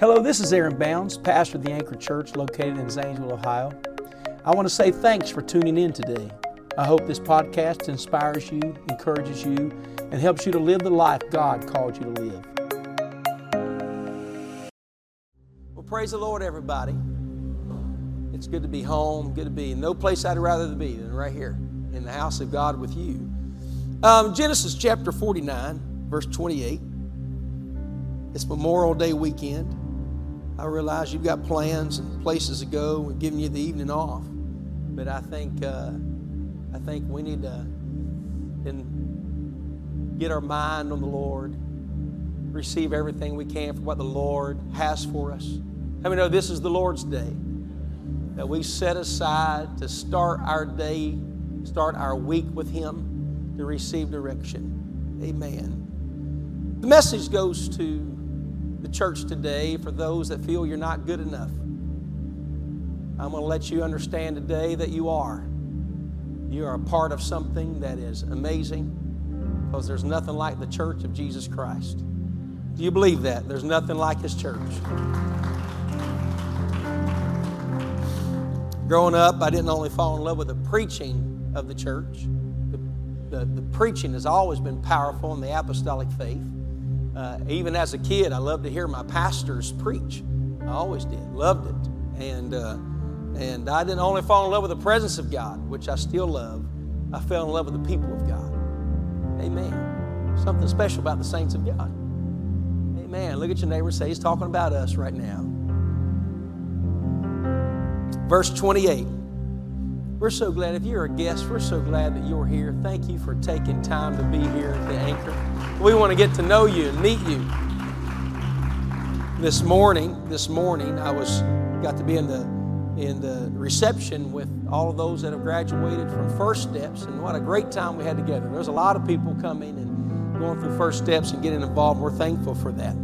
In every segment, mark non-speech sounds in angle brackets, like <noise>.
Hello, this is Aaron Bounds, pastor of the Anchor Church located in Zanesville, Ohio. I want to say thanks for tuning in today. I hope this podcast inspires you, encourages you, and helps you to live the life God called you to live. Well, praise the Lord, everybody. It's good to be home, good to be no place I'd rather be than right here in the house of God with you. Um, Genesis chapter 49, verse 28. It's Memorial Day weekend. I realize you've got plans and places to go. We're giving you the evening off, but I think uh, I think we need to get our mind on the Lord, receive everything we can for what the Lord has for us. How many know this is the Lord's day that we set aside to start our day, start our week with Him to receive direction? Amen. The message goes to the church today for those that feel you're not good enough. I'm going to let you understand today that you are. You are a part of something that is amazing because there's nothing like the church of Jesus Christ. Do you believe that? There's nothing like His church. Growing up, I didn't only fall in love with the preaching of the church, the, the, the preaching has always been powerful in the apostolic faith. Uh, even as a kid, I loved to hear my pastors preach. I always did, loved it. And, uh, and I didn't only fall in love with the presence of God, which I still love, I fell in love with the people of God. Amen. Something special about the saints of God. Amen. Look at your neighbor say, He's talking about us right now. Verse 28. We're so glad, if you're a guest, we're so glad that you're here. Thank you for taking time to be here at the Anchor. We want to get to know you and meet you. This morning, this morning, I was got to be in the in the reception with all of those that have graduated from First Steps, and what a great time we had together. There's a lot of people coming and going through First Steps and getting involved. We're thankful for that.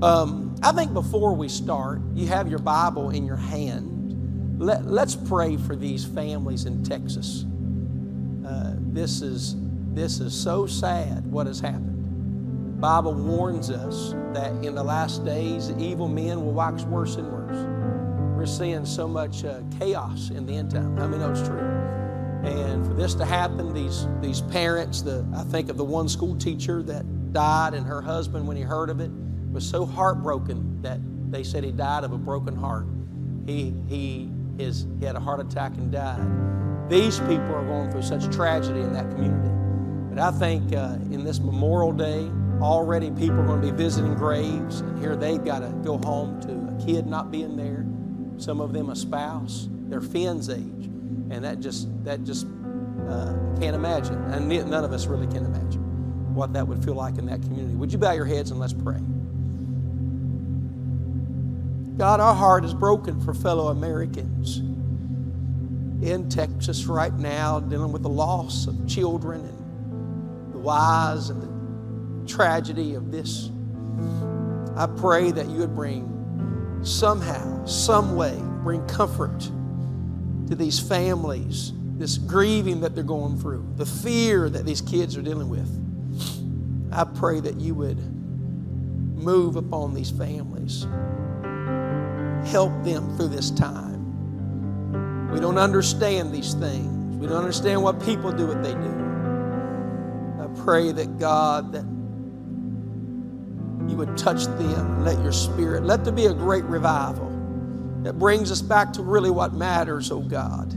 Um, I think before we start, you have your Bible in your hand. Let, let's pray for these families in Texas. Uh, this is this is so sad what has happened. The Bible warns us that in the last days, evil men will wax worse and worse. We're seeing so much uh, chaos in the end time. I mean, know it's true? And for this to happen, these, these parents, the, I think of the one school teacher that died, and her husband, when he heard of it, was so heartbroken that they said he died of a broken heart. He, he, his, he had a heart attack and died. These people are going through such tragedy in that community. But I think uh, in this Memorial Day, already people are going to be visiting graves, and here they've got to go home to a kid not being there, some of them a spouse, their Finn's age, and that just that just uh, can't imagine, and none of us really can imagine what that would feel like in that community. Would you bow your heads and let's pray? God, our heart is broken for fellow Americans in Texas right now, dealing with the loss of children and the wise and the tragedy of this. I pray that you would bring somehow, some way, bring comfort to these families, this grieving that they're going through, the fear that these kids are dealing with. I pray that you would move upon these families, help them through this time. We don't understand these things. We don't understand what people do what they do I pray that God, that you would touch them, let your spirit, let there be a great revival that brings us back to really what matters, oh God.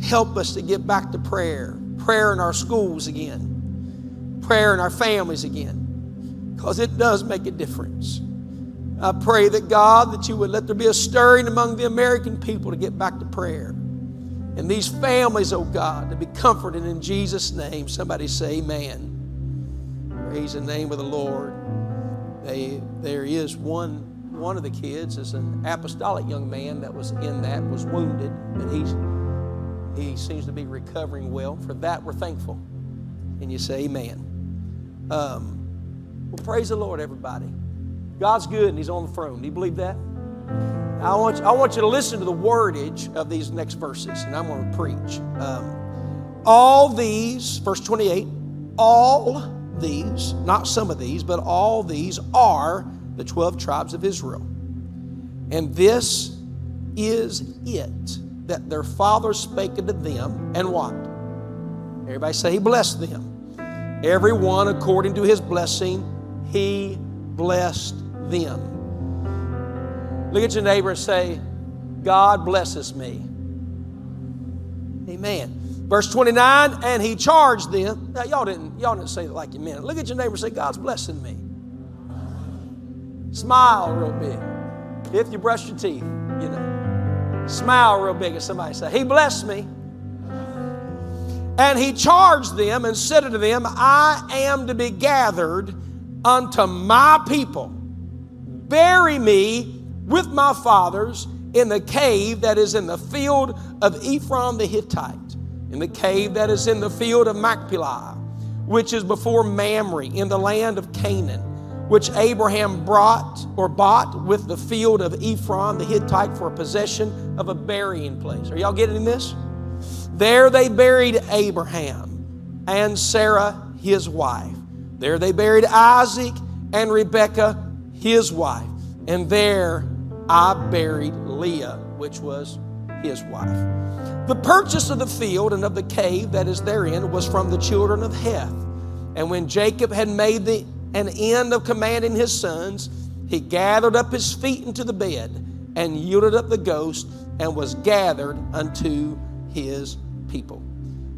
Help us to get back to prayer, prayer in our schools again, prayer in our families again, because it does make a difference. I pray that God, that you would let there be a stirring among the American people to get back to prayer. And these families, oh God, to be comforted in Jesus' name. Somebody say, Amen. Praise the name of the Lord. They, there is one one of the kids is an apostolic young man that was in that was wounded, but he's he seems to be recovering well. For that, we're thankful. And you say, Amen. Um, well, praise the Lord, everybody. God's good and He's on the throne. Do you believe that? I want, you, I want you to listen to the wordage of these next verses, and I'm going to preach. Um, all these, verse 28, all these, not some of these, but all these are the 12 tribes of Israel. And this is it that their father spake unto them, and what? Everybody say, He blessed them. Every one according to his blessing, He blessed them. Look at your neighbor and say, God blesses me. Amen. Verse 29, and he charged them. Now, y'all didn't, y'all didn't say it like you meant it. Look at your neighbor and say, God's blessing me. Smile real big. If you brush your teeth, you know. Smile real big as somebody say, He blessed me. And he charged them and said unto them, I am to be gathered unto my people. Bury me with my fathers in the cave that is in the field of Ephron the Hittite, in the cave that is in the field of Machpelah, which is before Mamre, in the land of Canaan, which Abraham brought or bought with the field of Ephron the Hittite for a possession of a burying place. Are y'all getting this? There they buried Abraham and Sarah, his wife. There they buried Isaac and Rebekah, his wife. And there I buried Leah, which was his wife. The purchase of the field and of the cave that is therein was from the children of Heth. And when Jacob had made the, an end of commanding his sons, he gathered up his feet into the bed and yielded up the ghost and was gathered unto his people.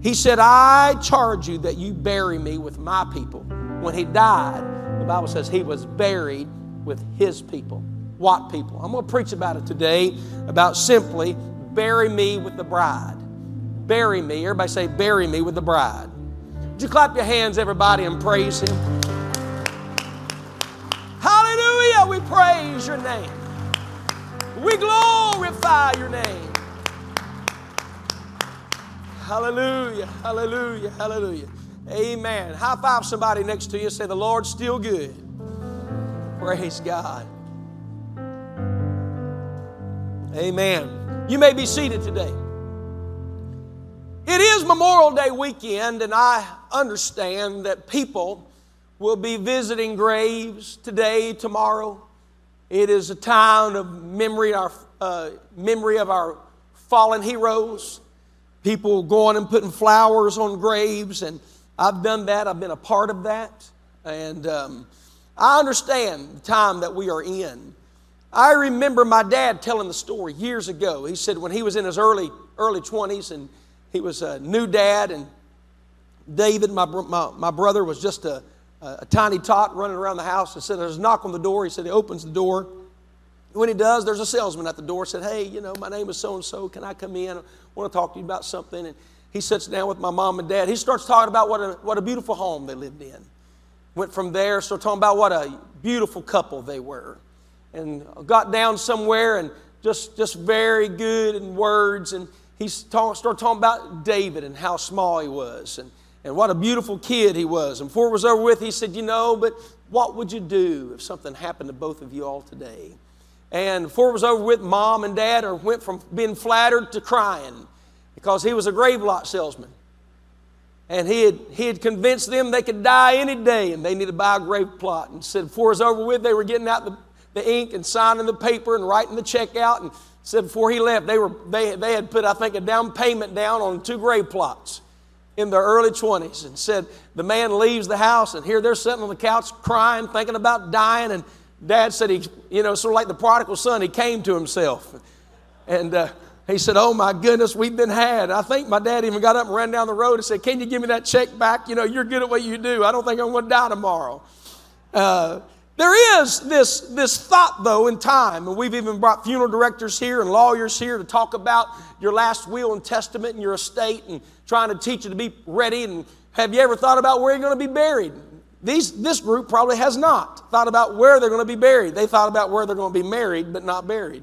He said, I charge you that you bury me with my people. When he died, the Bible says he was buried with his people. What people? I'm going to preach about it today about simply bury me with the bride. Bury me. Everybody say, bury me with the bride. Would you clap your hands, everybody, and praise him? Hallelujah. We praise your name. We glorify your name. Hallelujah, hallelujah, hallelujah. Amen. High five somebody next to you. Say, The Lord's still good. Praise God. Amen. You may be seated today. It is Memorial Day weekend, and I understand that people will be visiting graves today, tomorrow. It is a time of memory, our uh, memory of our fallen heroes people going and putting flowers on graves, and I've done that. I've been a part of that. And um, I understand the time that we are in. I remember my dad telling the story years ago. He said when he was in his early, early 20s and he was a new dad, and David, my, my, my brother, was just a, a, a tiny tot running around the house. And said, There's a knock on the door. He said, He opens the door. When he does, there's a salesman at the door. Said, "Hey, you know, my name is so and so. Can I come in? I want to talk to you about something." And he sits down with my mom and dad. He starts talking about what a what a beautiful home they lived in. Went from there, So, talking about what a beautiful couple they were, and got down somewhere and just just very good in words. And he talk, started talking about David and how small he was and and what a beautiful kid he was. And before it was over with, he said, "You know, but what would you do if something happened to both of you all today?" And before it was over with, mom and dad went from being flattered to crying because he was a grave lot salesman. And he had, he had convinced them they could die any day and they needed to buy a grave plot. And said before it was over with, they were getting out the, the ink and signing the paper and writing the check out. And said before he left, they, were, they, they had put, I think, a down payment down on two grave plots in their early 20s. And said the man leaves the house and here they're sitting on the couch crying, thinking about dying. And Dad said he, you know, sort of like the prodigal son, he came to himself. And uh, he said, Oh my goodness, we've been had. I think my dad even got up and ran down the road and said, Can you give me that check back? You know, you're good at what you do. I don't think I'm going to die tomorrow. Uh, there is this, this thought, though, in time, and we've even brought funeral directors here and lawyers here to talk about your last will and testament and your estate and trying to teach you to be ready. And have you ever thought about where you're going to be buried? These, this group probably has not thought about where they're going to be buried. They thought about where they're going to be married, but not buried.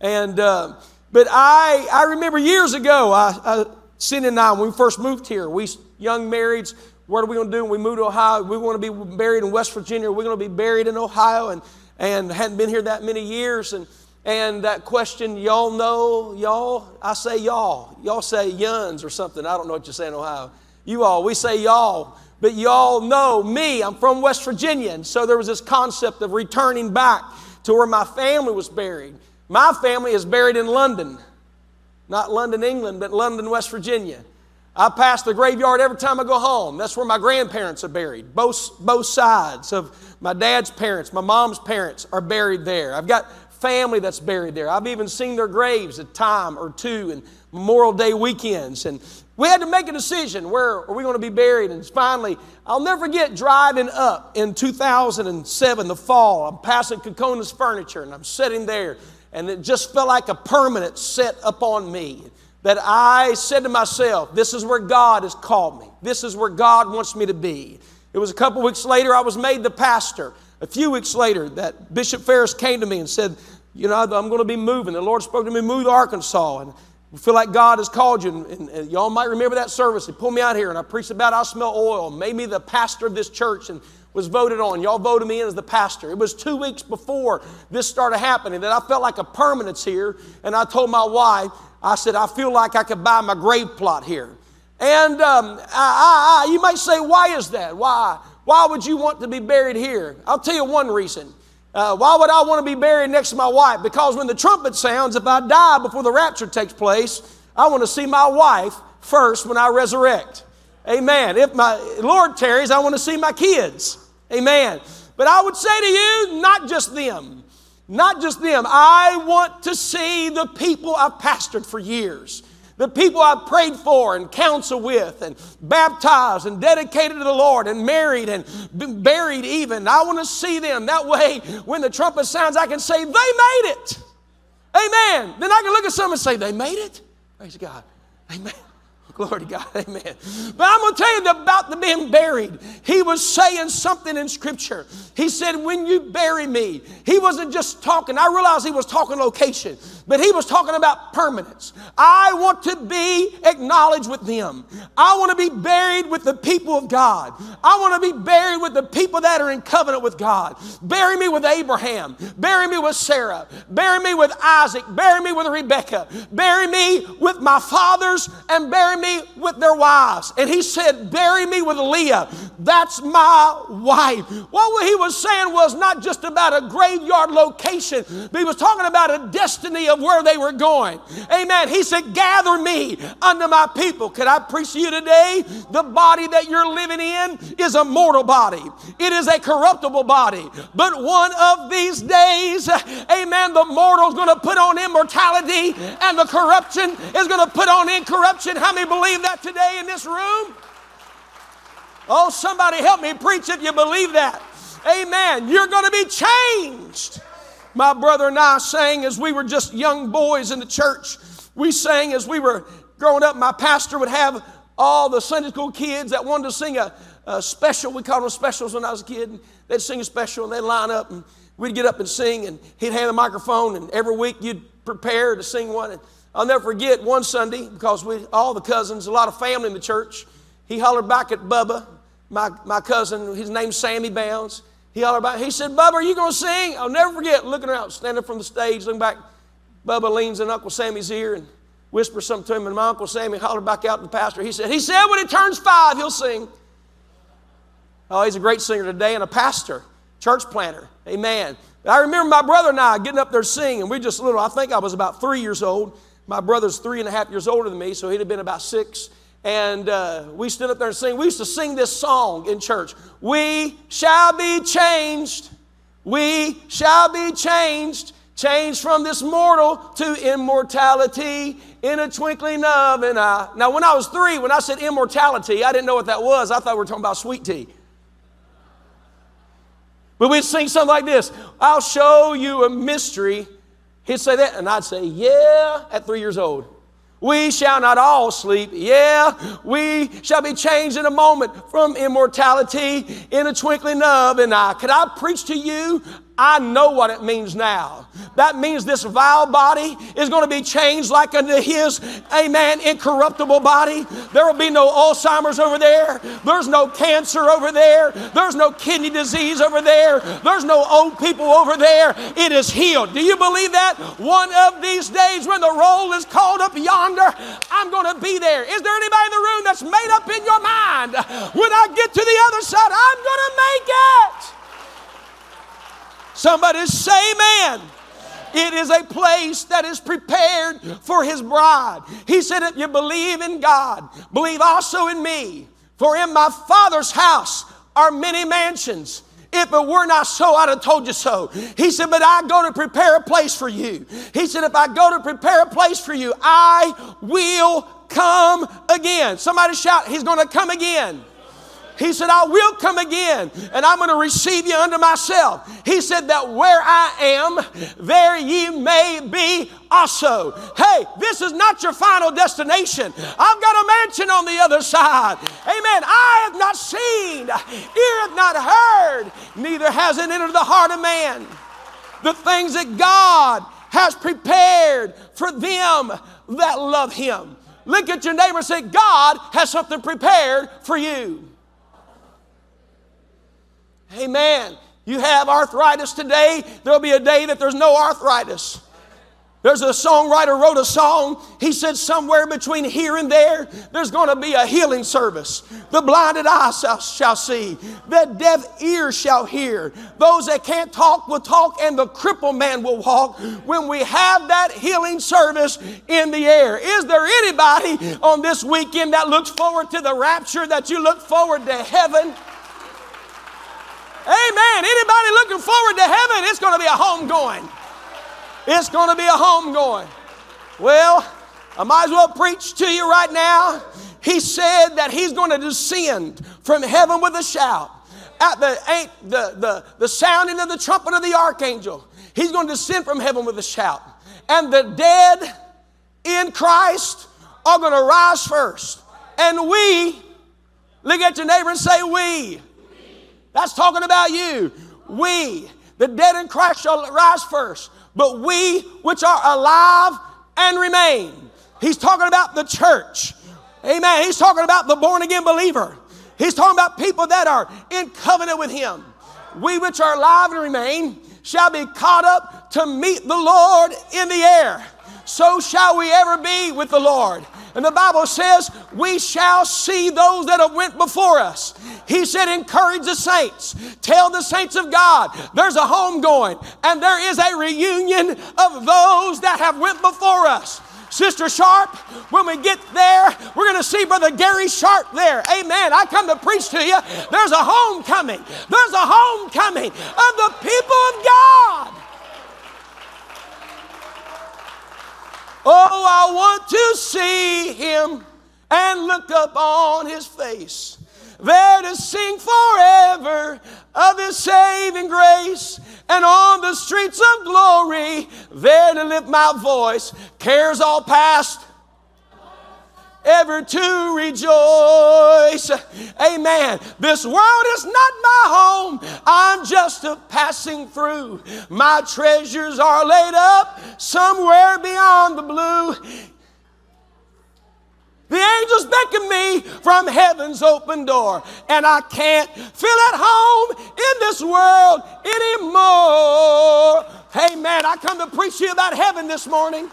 And, uh, but I, I remember years ago, I, I, Cindy and I, when we first moved here, we young marrieds, what are we going to do when we move to Ohio? We want to be buried in West Virginia. We're going to be buried in Ohio, and, and hadn't been here that many years. And, and that question, y'all know, y'all, I say y'all. Y'all say yuns or something. I don't know what you say in Ohio. You all, we say y'all. But y'all know me, I'm from West Virginia. And so there was this concept of returning back to where my family was buried. My family is buried in London, not London, England, but London, West Virginia. I pass the graveyard every time I go home. That's where my grandparents are buried. Both, both sides of my dad's parents, my mom's parents are buried there. I've got family that's buried there. I've even seen their graves a time or two and Memorial Day weekends. And we had to make a decision where are we going to be buried? And finally, I'll never forget driving up in 2007, the fall. I'm passing Kokona's furniture and I'm sitting there, and it just felt like a permanent set upon me that I said to myself, This is where God has called me. This is where God wants me to be. It was a couple weeks later, I was made the pastor. A few weeks later, that Bishop Ferris came to me and said, You know, I'm going to be moving. The Lord spoke to me, move to Arkansas. And we feel like God has called you. And, and, and, y'all might remember that service. He pulled me out here and I preached about I smell oil, made me the pastor of this church and was voted on. Y'all voted me in as the pastor. It was two weeks before this started happening that I felt like a permanence here. And I told my wife, I said, I feel like I could buy my grave plot here. And um, I, I, you might say, why is that? Why? Why would you want to be buried here? I'll tell you one reason. Uh, why would I want to be buried next to my wife? Because when the trumpet sounds, if I die before the rapture takes place, I want to see my wife first when I resurrect. Amen. If my Lord tarries, I want to see my kids. Amen. But I would say to you, not just them. Not just them. I want to see the people I've pastored for years the people I've prayed for and counseled with and baptized and dedicated to the Lord and married and buried even. I want to see them. That way, when the trumpet sounds, I can say, They made it. Amen. Then I can look at some and say, They made it. Praise God. Amen. <laughs> Glory to God, amen. But I'm going to tell you about the being buried. He was saying something in Scripture. He said, When you bury me, he wasn't just talking. I realized he was talking location, but he was talking about permanence. I want to be acknowledged with them. I want to be buried with the people of God. I want to be buried with the people that are in covenant with God. Bury me with Abraham. Bury me with Sarah. Bury me with Isaac. Bury me with Rebecca. Bury me with my fathers and bury me with their wives. And he said, Bury me with Leah. That's my wife. What he was saying was not just about a graveyard location, but he was talking about a destiny of where they were going. Amen. He said, Gather me unto my people. Could I preach to you today? The body that you're living in is a mortal body, it is a corruptible body. But one of these days, <laughs> amen, the mortal is going to put on immortality and the corruption is going to put on incorruption. How many believe that today in this room? Oh, somebody help me preach if you believe that. Amen. You're going to be changed. My brother and I sang as we were just young boys in the church. We sang as we were growing up. My pastor would have all the Sunday school kids that wanted to sing a, a special. We called them specials when I was a kid. They'd sing a special and they'd line up and we'd get up and sing and he'd hand the microphone and every week you'd prepare to sing one. And I'll never forget one Sunday because we all the cousins, a lot of family in the church. He hollered back at Bubba, my, my cousin. His name's Sammy Bounds. He hollered back. He said, Bubba, are you going to sing? I'll never forget looking around, standing from the stage, looking back. Bubba leans in Uncle Sammy's ear and whispers something to him. And my Uncle Sammy hollered back out to the pastor. He said, He said when he turns five, he'll sing. Oh, he's a great singer today and a pastor, church planter. Amen. I remember my brother and I getting up there singing. We just little, I think I was about three years old. My brother's three and a half years older than me, so he'd have been about six. And uh, we stood up there and sing. We used to sing this song in church. We shall be changed. We shall be changed. Changed from this mortal to immortality in a twinkling of an eye. Now, when I was three, when I said immortality, I didn't know what that was. I thought we were talking about sweet tea. But we'd sing something like this I'll show you a mystery He'd say that, and I'd say, Yeah, at three years old. We shall not all sleep. Yeah, we shall be changed in a moment from immortality in a twinkling of an eye. Could I preach to you I know what it means now. That means this vile body is going to be changed like unto his, amen, incorruptible body. There will be no Alzheimer's over there. There's no cancer over there. There's no kidney disease over there. There's no old people over there. It is healed. Do you believe that? One of these days when the roll is called up yonder, I'm going to be there. Is there anybody in the room that's made up in your mind? When I get to the other side, I'm going to make it. Somebody say amen. It is a place that is prepared for his bride. He said, If you believe in God, believe also in me. For in my Father's house are many mansions. If it were not so, I'd have told you so. He said, But I go to prepare a place for you. He said, If I go to prepare a place for you, I will come again. Somebody shout, He's going to come again. He said, I will come again and I'm going to receive you unto myself. He said, That where I am, there ye may be also. Hey, this is not your final destination. I've got a mansion on the other side. Amen. I have not seen, ear not heard, neither has it entered the heart of man. The things that God has prepared for them that love Him. Look at your neighbor and say, God has something prepared for you. Amen. You have arthritis today, there'll be a day that there's no arthritis. There's a songwriter wrote a song. He said, somewhere between here and there, there's going to be a healing service. The blinded eyes shall, shall see, the deaf ears shall hear. Those that can't talk will talk, and the crippled man will walk when we have that healing service in the air. Is there anybody on this weekend that looks forward to the rapture, that you look forward to heaven? Amen. Anybody looking forward to heaven, it's going to be a home going. It's going to be a home going. Well, I might as well preach to you right now. He said that he's going to descend from heaven with a shout. At the, the, the, the sounding of the trumpet of the archangel, he's going to descend from heaven with a shout. And the dead in Christ are going to rise first. And we, look at your neighbor and say, We. That's talking about you. We, the dead in Christ, shall rise first, but we which are alive and remain. He's talking about the church. Amen. He's talking about the born again believer. He's talking about people that are in covenant with Him. We which are alive and remain shall be caught up to meet the Lord in the air. So shall we ever be with the Lord. And the Bible says, we shall see those that have went before us. He said, encourage the saints. Tell the saints of God, there's a home going, and there is a reunion of those that have went before us. Sister Sharp, when we get there, we're going to see Brother Gary Sharp there. Amen. I come to preach to you. There's a homecoming. There's a homecoming of the people of God. Oh, I want to see him and look up on his face. There to sing forever of his saving grace. And on the streets of glory, there to lift my voice. Cares all past ever to rejoice. Amen. This world is not my home. I'm just a passing through. My treasures are laid up somewhere beyond the blue. The angels beckon me from heaven's open door, and I can't feel at home in this world anymore. Amen. I come to preach to you about heaven this morning.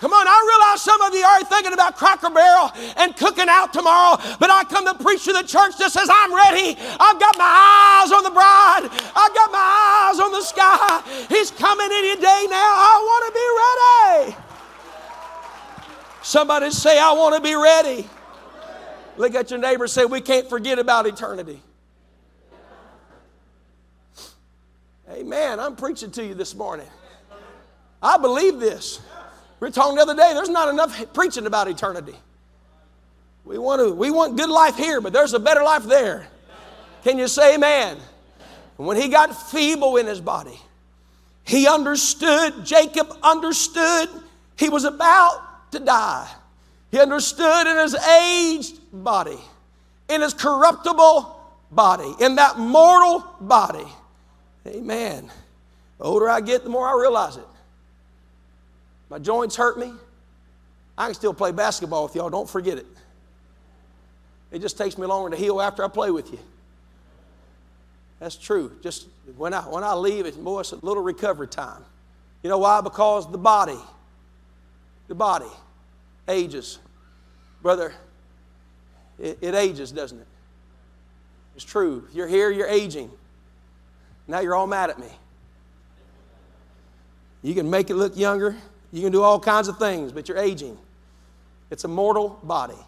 Come on, I realize some of you are thinking about Cracker Barrel and cooking out tomorrow, but I come to preach to the church that says, I'm ready. I've got my eyes on the bride. I've got my eyes on the sky. He's coming any day now. I want to be ready. Somebody say, I want to be ready. Look at your neighbor say, We can't forget about eternity. Amen. I'm preaching to you this morning. I believe this. We were talking the other day, there's not enough preaching about eternity. We want, to, we want good life here, but there's a better life there. Can you say amen? When he got feeble in his body, he understood, Jacob understood he was about to die. He understood in his aged body, in his corruptible body, in that mortal body. Amen. The older I get, the more I realize it. My joints hurt me. I can still play basketball with y'all. Don't forget it. It just takes me longer to heal after I play with you. That's true. Just when I when I leave, it's more it's a little recovery time. You know why? Because the body, the body, ages, brother. It, it ages, doesn't it? It's true. You're here. You're aging. Now you're all mad at me. You can make it look younger. You can do all kinds of things, but you're aging. It's a mortal body.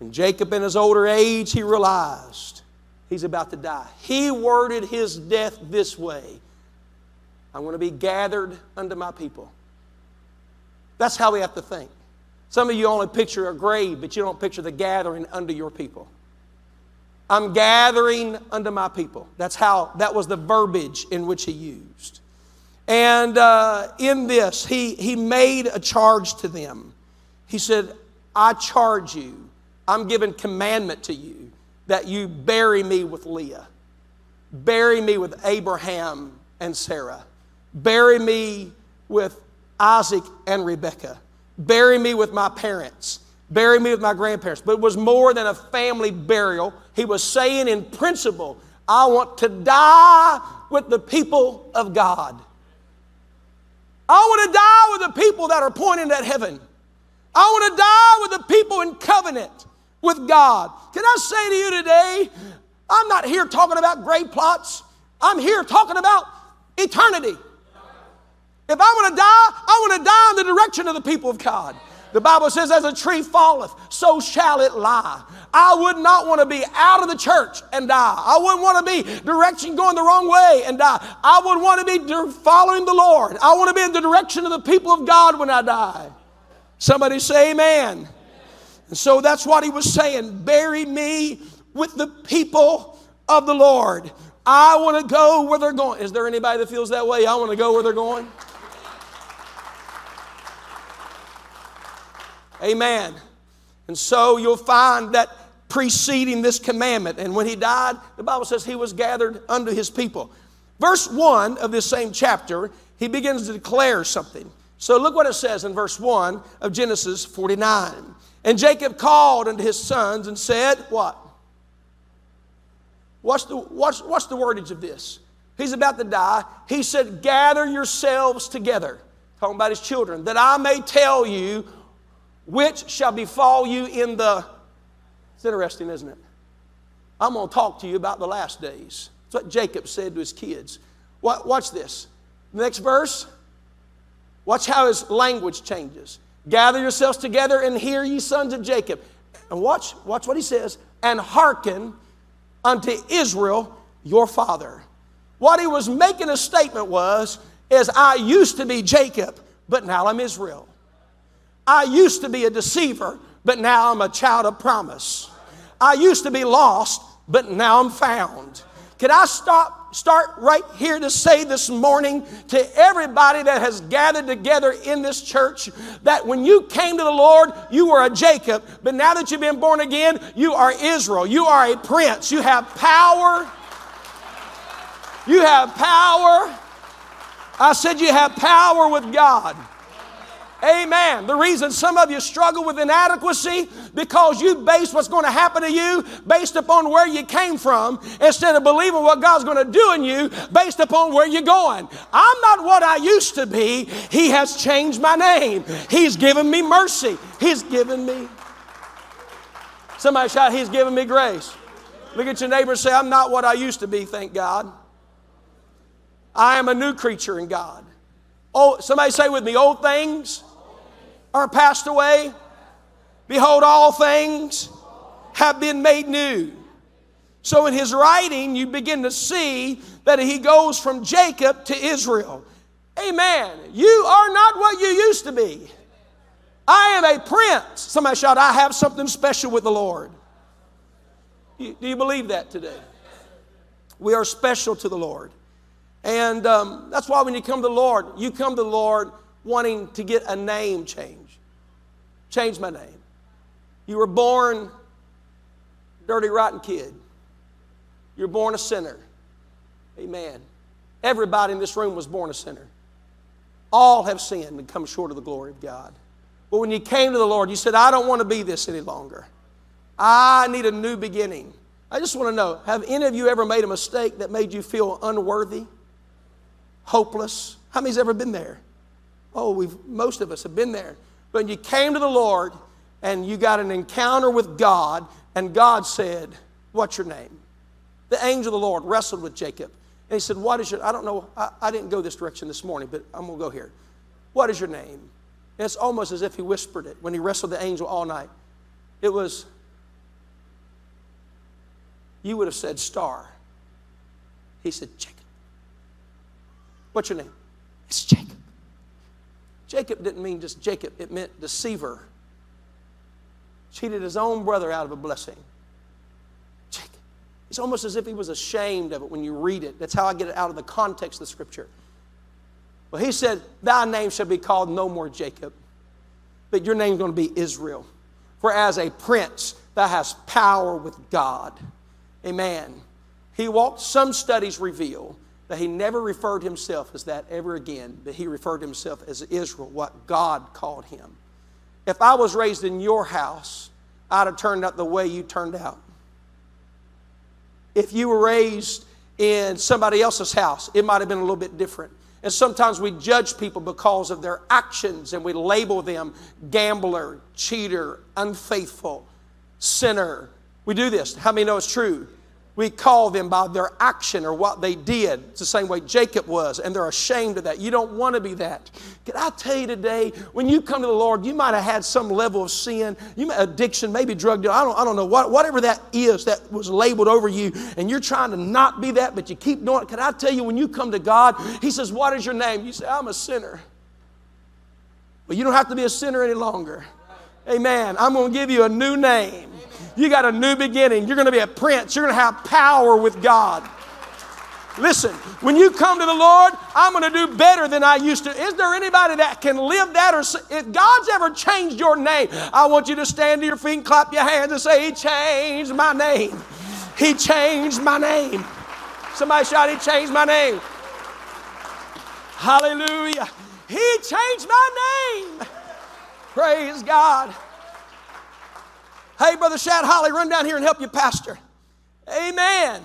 And Jacob, in his older age, he realized he's about to die. He worded his death this way I'm going to be gathered unto my people. That's how we have to think. Some of you only picture a grave, but you don't picture the gathering unto your people. I'm gathering unto my people. That's how, that was the verbiage in which he used. And uh, in this, he, he made a charge to them. He said, I charge you, I'm giving commandment to you that you bury me with Leah, bury me with Abraham and Sarah, bury me with Isaac and Rebekah, bury me with my parents bury me with my grandparents. But it was more than a family burial. He was saying, in principle, I want to die with the people of God. I want to die with the people that are pointing at heaven. I want to die with the people in covenant with God. Can I say to you today, I'm not here talking about grave plots. I'm here talking about eternity. If I want to die, I want to die in the direction of the people of God. The Bible says, as a tree falleth, so shall it lie. I would not want to be out of the church and die. I wouldn't want to be direction going the wrong way and die. I would want to be following the Lord. I want to be in the direction of the people of God when I die. Somebody say amen. And so that's what he was saying. Bury me with the people of the Lord. I want to go where they're going. Is there anybody that feels that way? I want to go where they're going. Amen. And so you'll find that preceding this commandment. And when he died, the Bible says he was gathered unto his people. Verse 1 of this same chapter, he begins to declare something. So look what it says in verse 1 of Genesis 49. And Jacob called unto his sons and said, What? What's the, what's, what's the wordage of this? He's about to die. He said, Gather yourselves together, talking about his children, that I may tell you which shall befall you in the. It's interesting, isn't it? I'm going to talk to you about the last days. That's what Jacob said to his kids. Watch this. next verse. Watch how his language changes. Gather yourselves together and hear, ye sons of Jacob. And watch, watch what he says. And hearken unto Israel, your father. What he was making a statement was, is I used to be Jacob, but now I'm Israel. I used to be a deceiver, but now I'm a child of promise. I used to be lost, but now I'm found. Can I stop, start right here to say this morning to everybody that has gathered together in this church that when you came to the Lord, you were a Jacob, but now that you've been born again, you are Israel. You are a prince. You have power. You have power. I said you have power with God. Amen. The reason some of you struggle with inadequacy because you base what's going to happen to you based upon where you came from instead of believing what God's going to do in you based upon where you're going. I'm not what I used to be. He has changed my name. He's given me mercy. He's given me. Somebody shout, He's given me grace. Look at your neighbor and say, I'm not what I used to be, thank God. I am a new creature in God. Oh, somebody say with me, old things are passed away. Behold, all things have been made new. So in his writing, you begin to see that he goes from Jacob to Israel. Amen. You are not what you used to be. I am a prince. Somebody shout, I have something special with the Lord. Do you believe that today? We are special to the Lord. And um, that's why when you come to the Lord, you come to the Lord wanting to get a name change. Change my name. You were born dirty, rotten kid. You're born a sinner. Amen. Everybody in this room was born a sinner. All have sinned and come short of the glory of God. But when you came to the Lord, you said, I don't want to be this any longer. I need a new beginning. I just want to know have any of you ever made a mistake that made you feel unworthy, hopeless? How many's ever been there? Oh, we've, most of us have been there. But you came to the Lord and you got an encounter with God, and God said, What's your name? The angel of the Lord wrestled with Jacob. And he said, What is your, I don't know, I, I didn't go this direction this morning, but I'm to go here. What is your name? And it's almost as if he whispered it when he wrestled the angel all night. It was, you would have said star. He said, Jacob. What's your name? It's Jacob. Jacob didn't mean just Jacob, it meant deceiver. Cheated his own brother out of a blessing. Jacob. It's almost as if he was ashamed of it when you read it. That's how I get it out of the context of the scripture. Well, he said, Thy name shall be called no more Jacob, but your name's going to be Israel. For as a prince, thou hast power with God. Amen. He walked, some studies reveal that he never referred himself as that ever again, but he referred himself as Israel, what God called him. If I was raised in your house, I'd have turned out the way you turned out. If you were raised in somebody else's house, it might have been a little bit different. And sometimes we judge people because of their actions and we label them gambler, cheater, unfaithful, sinner. We do this. How many know it's true? We call them by their action or what they did. It's the same way Jacob was, and they're ashamed of that. You don't want to be that. Can I tell you today, when you come to the Lord, you might have had some level of sin, you may, addiction, maybe drug deal. I don't, I don't know what, whatever that is that was labeled over you, and you're trying to not be that, but you keep doing it. Can I tell you, when you come to God, He says, "What is your name?" You say, "I'm a sinner." Well, you don't have to be a sinner any longer. Amen. I'm going to give you a new name. You got a new beginning. You're going to be a prince. You're going to have power with God. Listen, when you come to the Lord, I'm going to do better than I used to. Is there anybody that can live that? Or if God's ever changed your name, I want you to stand to your feet and clap your hands and say, He changed my name. He changed my name. Somebody shout, He changed my name. Hallelujah. He changed my name. Praise God. Hey, Brother Shad Holly, run down here and help your Pastor. Amen.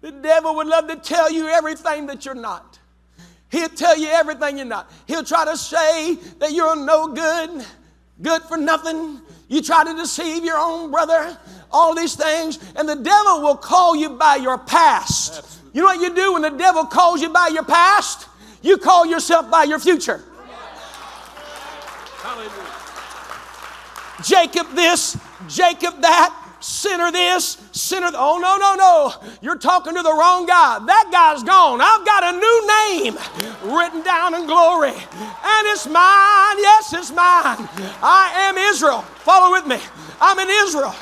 The devil would love to tell you everything that you're not. He'll tell you everything you're not. He'll try to say that you're no good, good for nothing. You try to deceive your own brother, all these things, and the devil will call you by your past. Absolutely. You know what you do when the devil calls you by your past? You call yourself by your future. Hallelujah. Jacob this, Jacob that, sinner this, sinner. Th- oh, no, no, no. You're talking to the wrong guy. That guy's gone. I've got a new name written down in glory. And it's mine. Yes, it's mine. I am Israel. Follow with me. I'm in Israel.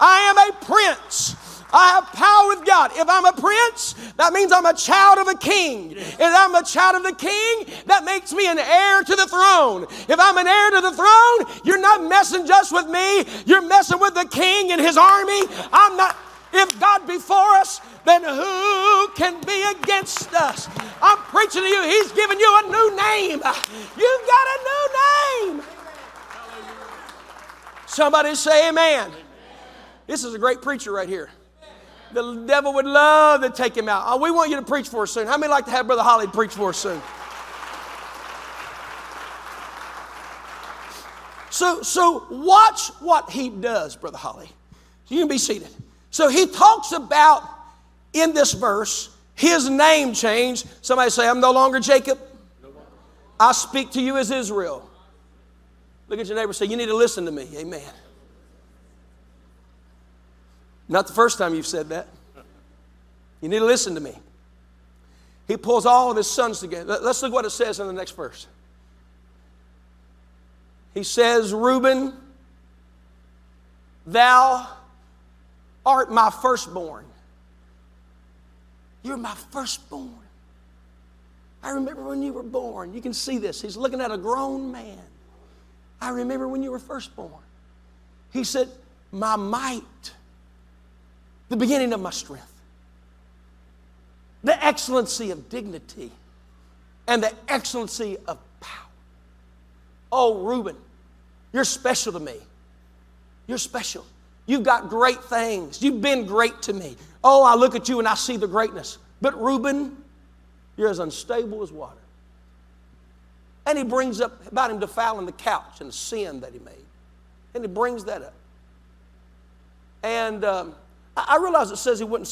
I am a prince. I have power with God. If I'm a prince, that means I'm a child of a king. If I'm a child of the king, that makes me an heir to the throne. If I'm an heir to the throne, you're not messing just with me, you're messing with the king and his army. I'm not, if God be for us, then who can be against us? I'm preaching to you, he's given you a new name. You've got a new name. Somebody say amen. This is a great preacher right here. The devil would love to take him out. Oh, we want you to preach for us soon. How many like to have Brother Holly preach for us soon? So, so watch what he does, Brother Holly. You can be seated. So he talks about in this verse his name change. Somebody say, I'm no longer Jacob. I speak to you as Israel. Look at your neighbor say, You need to listen to me. Amen. Not the first time you've said that. You need to listen to me. He pulls all of his sons together. Let's look what it says in the next verse. He says, Reuben, thou art my firstborn. You're my firstborn. I remember when you were born. You can see this. He's looking at a grown man. I remember when you were firstborn. He said, My might the beginning of my strength. The excellency of dignity and the excellency of power. Oh, Reuben, you're special to me. You're special. You've got great things. You've been great to me. Oh, I look at you and I see the greatness. But Reuben, you're as unstable as water. And he brings up about him defiling the couch and the sin that he made. And he brings that up. And um, I realize it says he wouldn't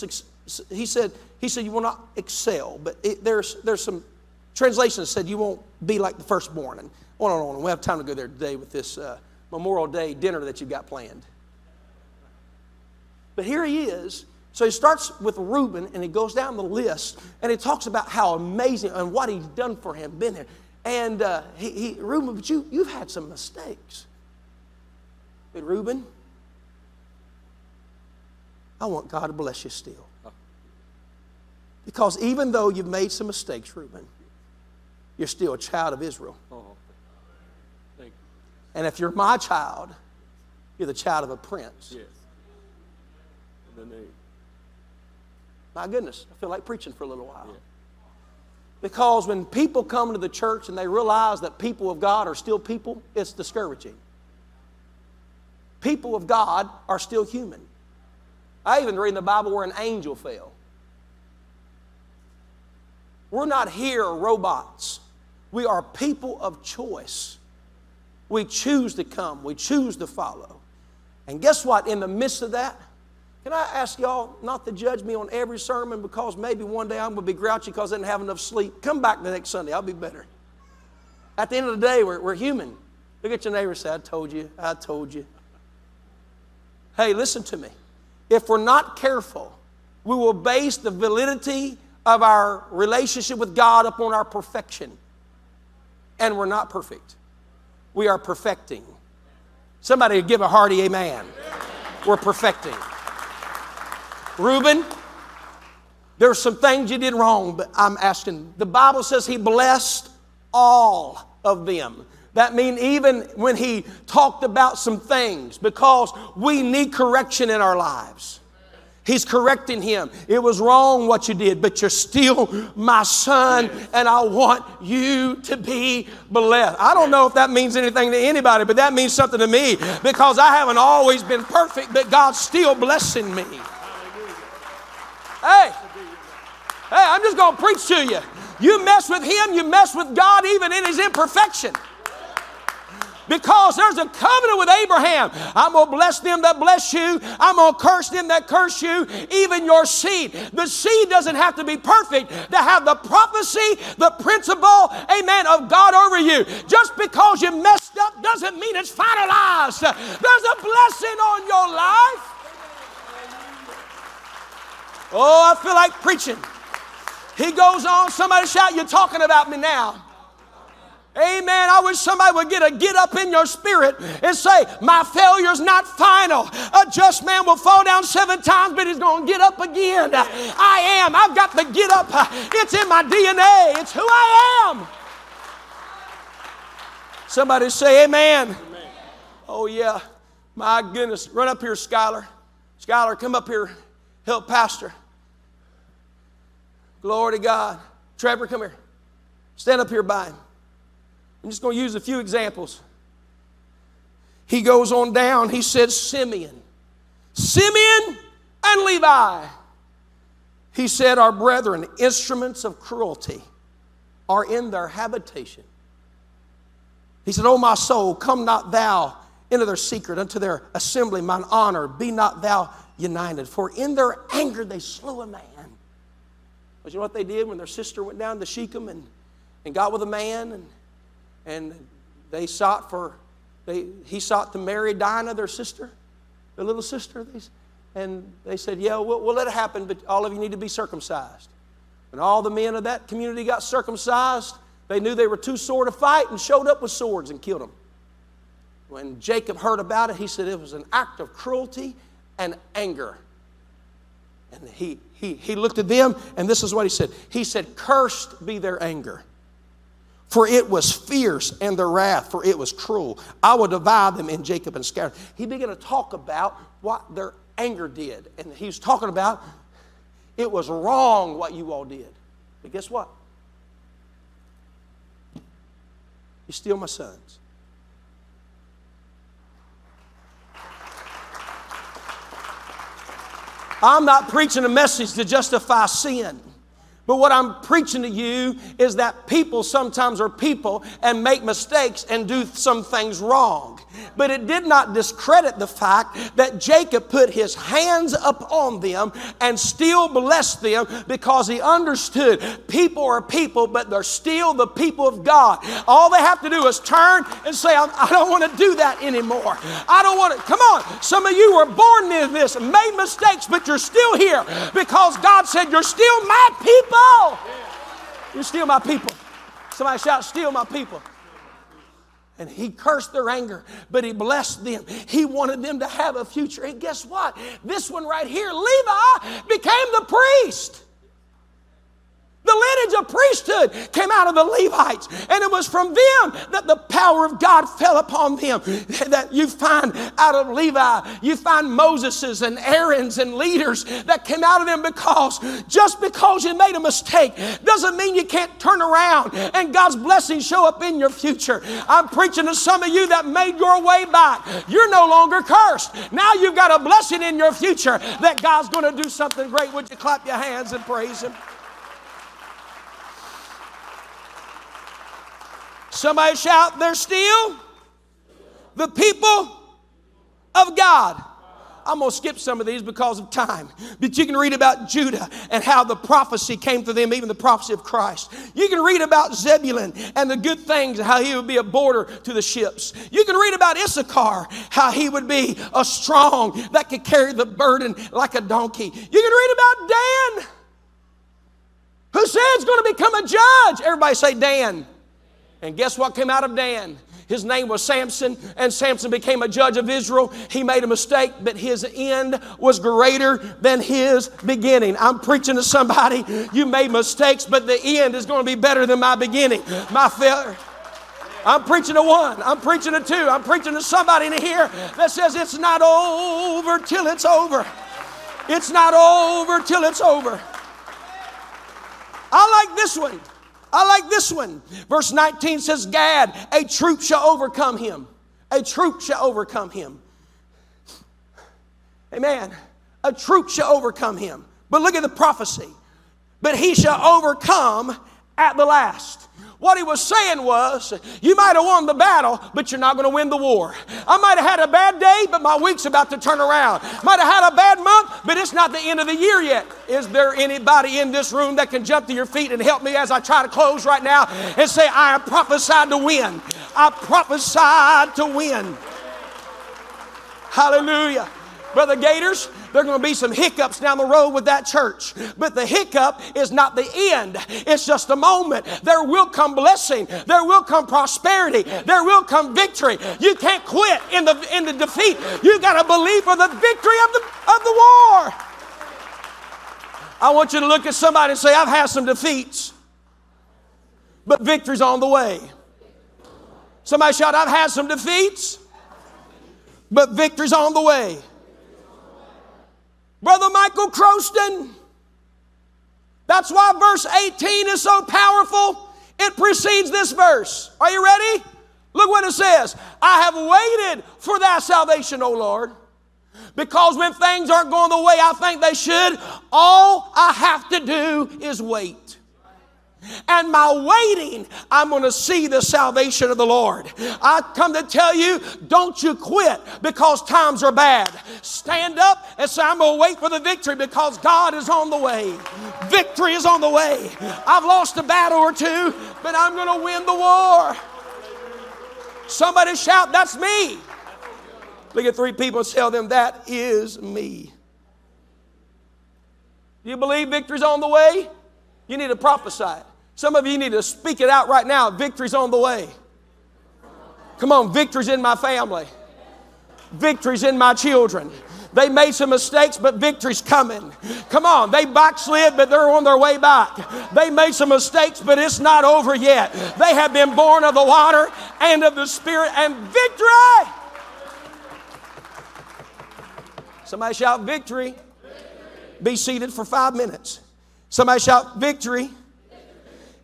he said, he said, you will not excel, but it, there's, there's some translations that said you won't be like the firstborn. And on and on. We have time to go there today with this uh, Memorial Day dinner that you've got planned. But here he is. So he starts with Reuben and he goes down the list and he talks about how amazing and what he's done for him, been there. And uh, he, he, Reuben, but you, you've had some mistakes. But Reuben, I want God to bless you still. Because even though you've made some mistakes, Reuben, you're still a child of Israel. Oh, and if you're my child, you're the child of a prince. Yes. The name. My goodness, I feel like preaching for a little while. Yeah. Because when people come to the church and they realize that people of God are still people, it's discouraging. People of God are still human. I even read in the Bible where an angel fell. We're not here robots. We are people of choice. We choose to come, we choose to follow. And guess what? In the midst of that, can I ask y'all not to judge me on every sermon because maybe one day I'm going to be grouchy because I didn't have enough sleep? Come back the next Sunday, I'll be better. At the end of the day, we're, we're human. Look at your neighbor say, I told you, I told you. Hey, listen to me. If we're not careful, we will base the validity of our relationship with God upon our perfection. And we're not perfect. We are perfecting. Somebody give a hearty amen. We're perfecting. Reuben, there's some things you did wrong, but I'm asking. The Bible says he blessed all of them. That means even when he talked about some things, because we need correction in our lives. He's correcting him. It was wrong what you did, but you're still my son, and I want you to be blessed. I don't know if that means anything to anybody, but that means something to me because I haven't always been perfect, but God's still blessing me. Hey, hey, I'm just going to preach to you. You mess with Him, you mess with God even in His imperfection because there's a covenant with Abraham. I'm going to bless them that bless you, I'm going to curse them that curse you, even your seed. The seed doesn't have to be perfect to have the prophecy, the principle, amen, of God over you. Just because you messed up doesn't mean it's finalized. There's a blessing on your life. Oh, I feel like preaching. He goes on, somebody shout, You're talking about me now. Amen. I wish somebody would get a get up in your spirit and say, My failure's not final. A just man will fall down seven times, but he's going to get up again. I am. I've got the get up. It's in my DNA. It's who I am. Somebody say, Amen. Amen. Oh, yeah. My goodness. Run up here, Skylar. Skylar, come up here. Help Pastor. Glory to God. Trevor, come here. Stand up here by him. I'm just going to use a few examples. He goes on down, he said, Simeon. Simeon and Levi. He said, Our brethren, instruments of cruelty, are in their habitation. He said, O my soul, come not thou into their secret, unto their assembly, mine honor, be not thou united. For in their anger they slew a man. But you know what they did when their sister went down to Shechem and, and got with a man and and they sought for, they, he sought to marry Dinah, their sister, their little sister. And they said, Yeah, we'll, we'll let it happen, but all of you need to be circumcised. And all the men of that community got circumcised, they knew they were too sore to fight and showed up with swords and killed them. When Jacob heard about it, he said it was an act of cruelty and anger. And he, he, he looked at them, and this is what he said He said, Cursed be their anger for it was fierce, and their wrath, for it was cruel. I will divide them in Jacob and scatter. He began to talk about what their anger did. And he was talking about it was wrong what you all did. But guess what? You steal my sons. I'm not preaching a message to justify sin. But what I'm preaching to you is that people sometimes are people and make mistakes and do some things wrong. But it did not discredit the fact that Jacob put his hands upon them and still blessed them because he understood people are people, but they're still the people of God. All they have to do is turn and say, I don't want to do that anymore. I don't want to. Come on. Some of you were born in this, made mistakes, but you're still here because God said, You're still my people You're still my people. Somebody shout, steal my people. And he cursed their anger, but he blessed them. He wanted them to have a future. And guess what? This one right here, Levi, became the priest. The lineage of priesthood came out of the Levites, and it was from them that the power of God fell upon them. That you find out of Levi, you find Moses's and Aaron's and leaders that came out of them because just because you made a mistake doesn't mean you can't turn around and God's blessings show up in your future. I'm preaching to some of you that made your way back. You're no longer cursed. Now you've got a blessing in your future that God's going to do something great. Would you clap your hands and praise Him? Somebody shout, they're still the people of God. I'm going to skip some of these because of time. But you can read about Judah and how the prophecy came to them, even the prophecy of Christ. You can read about Zebulun and the good things, how he would be a border to the ships. You can read about Issachar, how he would be a strong that could carry the burden like a donkey. You can read about Dan, who said he's going to become a judge. Everybody say Dan. And guess what came out of Dan? His name was Samson, and Samson became a judge of Israel. He made a mistake, but his end was greater than his beginning. I'm preaching to somebody, you made mistakes, but the end is going to be better than my beginning. My failure. I'm preaching to one. I'm preaching to two. I'm preaching to somebody in here that says it's not over till it's over. It's not over till it's over. I like this one. I like this one. Verse 19 says, Gad, a troop shall overcome him. A troop shall overcome him. Amen. A troop shall overcome him. But look at the prophecy. But he shall overcome at the last. What he was saying was, you might have won the battle, but you're not going to win the war. I might have had a bad day, but my week's about to turn around. Might have had a bad month, but it's not the end of the year yet. Is there anybody in this room that can jump to your feet and help me as I try to close right now and say, I am prophesied to win? I prophesied to win. Hallelujah. Brother Gators, there are going to be some hiccups down the road with that church. But the hiccup is not the end, it's just a moment. There will come blessing, there will come prosperity, there will come victory. You can't quit in the, in the defeat. You got to believe for the victory of the, of the war. I want you to look at somebody and say, I've had some defeats, but victory's on the way. Somebody shout, I've had some defeats, but victory's on the way. Brother Michael Croston. That's why verse 18 is so powerful. It precedes this verse. Are you ready? Look what it says. I have waited for thy salvation, O Lord. Because when things aren't going the way I think they should, all I have to do is wait. And my waiting, I'm going to see the salvation of the Lord. I come to tell you, don't you quit because times are bad. Stand up and say, I'm going to wait for the victory because God is on the way. Victory is on the way. I've lost a battle or two, but I'm going to win the war. Somebody shout, That's me. Look at three people and tell them, That is me. Do you believe victory's on the way? You need to prophesy it. Some of you need to speak it out right now. Victory's on the way. Come on, victory's in my family. Victory's in my children. They made some mistakes, but victory's coming. Come on, they backslid, but they're on their way back. They made some mistakes, but it's not over yet. They have been born of the water and of the Spirit, and victory! Somebody shout victory. victory. Be seated for five minutes. Somebody shout victory.